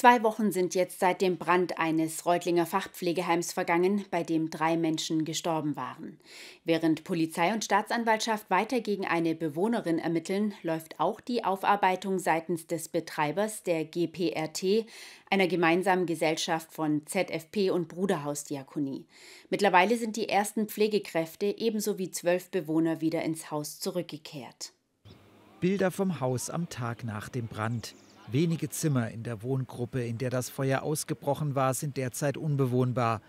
Zwei Wochen sind jetzt seit dem Brand eines Reutlinger Fachpflegeheims vergangen, bei dem drei Menschen gestorben waren. Während Polizei und Staatsanwaltschaft weiter gegen eine Bewohnerin ermitteln, läuft auch die Aufarbeitung seitens des Betreibers der GPRT, einer gemeinsamen Gesellschaft von ZFP und Bruderhausdiakonie. Mittlerweile sind die ersten Pflegekräfte ebenso wie zwölf Bewohner wieder ins Haus zurückgekehrt. Bilder vom Haus am Tag nach dem Brand. Wenige Zimmer in der Wohngruppe, in der das Feuer ausgebrochen war, sind derzeit unbewohnbar.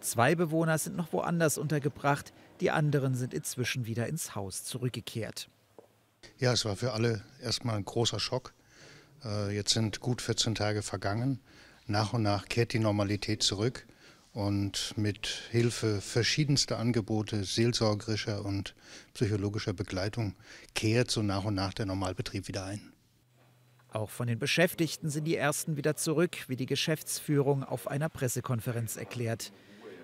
Zwei Bewohner sind noch woanders untergebracht, die anderen sind inzwischen wieder ins Haus zurückgekehrt. Ja, es war für alle erstmal ein großer Schock. Äh, jetzt sind gut 14 Tage vergangen. Nach und nach kehrt die Normalität zurück und mit Hilfe verschiedenster Angebote seelsorgerischer und psychologischer Begleitung kehrt so nach und nach der Normalbetrieb wieder ein. Auch von den Beschäftigten sind die ersten wieder zurück, wie die Geschäftsführung auf einer Pressekonferenz erklärt.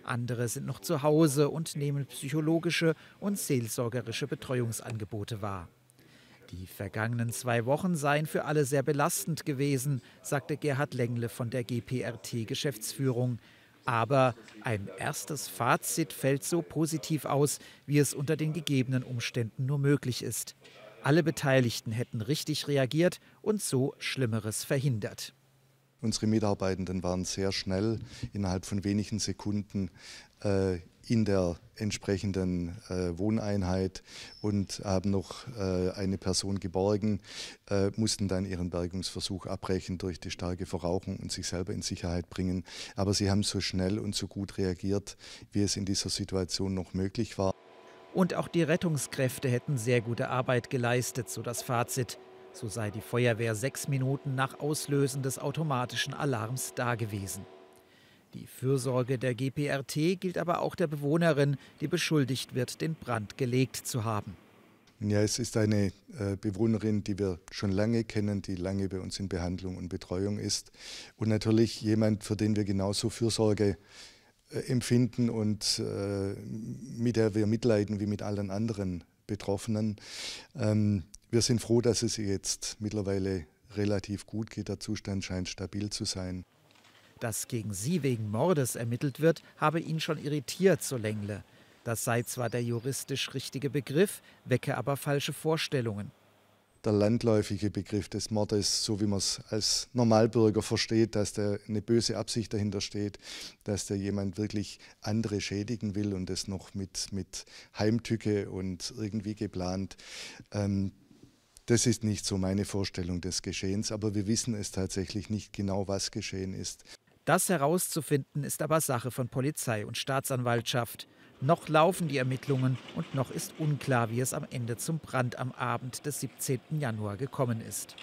Andere sind noch zu Hause und nehmen psychologische und seelsorgerische Betreuungsangebote wahr. Die vergangenen zwei Wochen seien für alle sehr belastend gewesen, sagte Gerhard Lengle von der GPRT-Geschäftsführung. Aber ein erstes Fazit fällt so positiv aus, wie es unter den gegebenen Umständen nur möglich ist. Alle Beteiligten hätten richtig reagiert und so Schlimmeres verhindert. Unsere Mitarbeitenden waren sehr schnell innerhalb von wenigen Sekunden äh, in der entsprechenden äh, Wohneinheit und haben noch äh, eine Person geborgen, äh, mussten dann ihren Bergungsversuch abbrechen durch die starke Verrauchung und sich selber in Sicherheit bringen. Aber sie haben so schnell und so gut reagiert, wie es in dieser Situation noch möglich war. Und auch die Rettungskräfte hätten sehr gute Arbeit geleistet, so das Fazit. So sei die Feuerwehr sechs Minuten nach Auslösen des automatischen Alarms dagewesen. Die Fürsorge der GPRT gilt aber auch der Bewohnerin, die beschuldigt wird, den Brand gelegt zu haben. Ja, es ist eine äh, Bewohnerin, die wir schon lange kennen, die lange bei uns in Behandlung und Betreuung ist. Und natürlich jemand, für den wir genauso Fürsorge empfinden und äh, mit der wir mitleiden wie mit allen anderen Betroffenen. Ähm, wir sind froh, dass es ihr jetzt mittlerweile relativ gut geht. Der Zustand scheint stabil zu sein. Dass gegen sie wegen Mordes ermittelt wird, habe ihn schon irritiert, so Längle. Das sei zwar der juristisch richtige Begriff, wecke aber falsche Vorstellungen der landläufige Begriff des Mordes, so wie man es als Normalbürger versteht, dass da eine böse Absicht dahinter steht, dass da jemand wirklich andere schädigen will und das noch mit, mit Heimtücke und irgendwie geplant. Ähm, das ist nicht so meine Vorstellung des Geschehens, aber wir wissen es tatsächlich nicht genau, was geschehen ist. Das herauszufinden ist aber Sache von Polizei und Staatsanwaltschaft. Noch laufen die Ermittlungen und noch ist unklar, wie es am Ende zum Brand am Abend des 17. Januar gekommen ist.